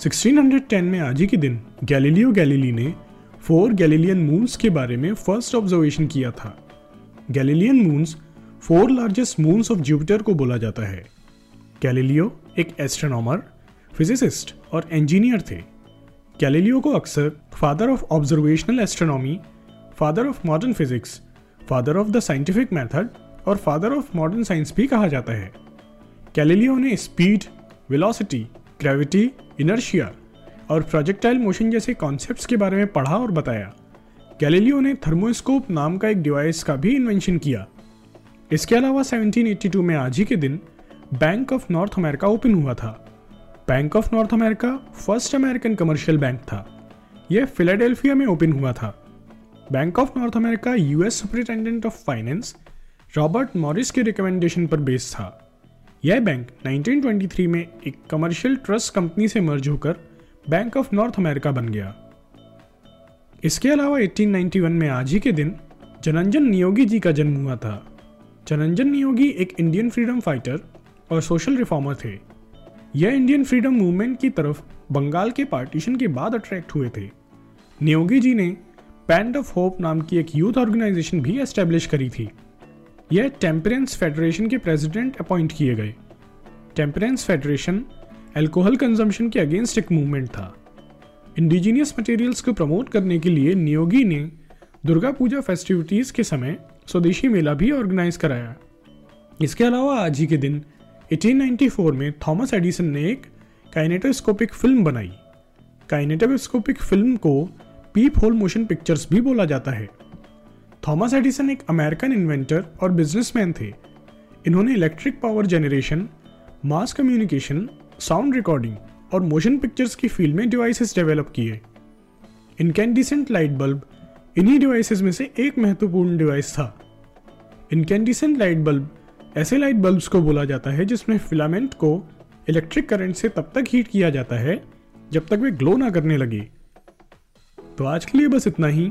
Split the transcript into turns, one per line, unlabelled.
1610 में आज ही के दिन गैलीलियो गैलीली ने फोर गैलीलियन मून्स के बारे में फ़र्स्ट ऑब्जर्वेशन किया था। Galilean moons four largest moons of Jupiter को बोला जाता है। गैलीलियो एक एस्ट्रोनॉमर, फिजिसिस्ट और इंजीनियर थे। गैलीलियो को अक्सर father of observational astronomy, father of modern physics, father of the scientific method और फादर ऑफ़ मॉडर्न साइंस भी कहा जाता है। गैलीलियो ने स्पीड, वेलोसिटी, ग्रेविटी इनर्शिया और प्रोजेक्टाइल मोशन जैसे कॉन्सेप्ट्स के बारे में पढ़ा और बताया। गैलीलियो ने थर्मोस्कोप नाम का एक डिवाइस का भी इन्वेंशन किया। इसके अलावा 1782 में आज ही के दिन bank of North America open हुआ था। Bank of North America first American commercial bank था। यह फिलाडेल्फिया में ओपन हुआ था। Bank of North America US superintendent of finance Robert Morris के रिकमेंडेशन पर बेस्ड था। यह बैंक 1923 में एक कमर्शियल ट्रस्ट कंपनी से मर्ज होकर बैंक ऑफ़ नॉर्थ अमेरिका बन गया। इसके अलावा 1891 में आज ही के दिन जनंजन नियोगी जी का जन्म हुआ था। जनंजन नियोगी एक इंडियन फ्रीडम फाइटर और सोशल रिफॉर्मर थे। यह इंडियन फ्रीडम मूवमेंट की तरफ़ बंगाल के पार्टीशन के बाद अट्रैक्ट हुए थे। नियोगी जी ने पैंड ऑफ़ होप नाम की एक यूथ ऑर्गेनाइजेशन भी एस्टेब्लिश करी थी। यह टेम्परेंस फेडरेशन के प्रेसिडेंट अपॉइंट किए गए। टेम्परेंस फेडरेशन अल्कोहल कंजम्पशन के अगेंस्ट एक मूवमेंट था। इंडिजीनियस मटेरियल्स को प्रमोट करने के लिए नियोगी ने दुर्गा पूजा फेस्टिविटीज़ के समय स्वदेशी मेला भी ऑर्गेनाइज कराया। इसके अलावा आज ही के दिन 1894 में थॉमस एडिसन ने एक काइनेटोस्कोपिक फ़िल्म बनाई। काइनेटोस्कोपिक फ़िल्म को पीप होल मोशन पिक्चर्स भी बोला जाता है। थॉमस एडिसन एक अमेरिकन इन्वेंटर और बिजनेसमैन थे। इन्होंने electric power generation mass communication sound recording और मोशन पिक्चर्स की फ़ील्ड में डिवाइसेस डेवलप किए। इनकैंडिसेंट लाइट बल्ब इन्हीं डिवाइसेस में से एक महत्वपूर्ण डिवाइस था। इनकैंडिसेंट लाइट बल्ब ऐसे लाइट बल्ब्स को बोला जाता है जिसमें फिलामेंट को इलेक्ट्रिक करंट से तब तक हीट किया जाता है जब तक वे ग्लो ना करने लगे। तो आज के लिए बस इतना ही।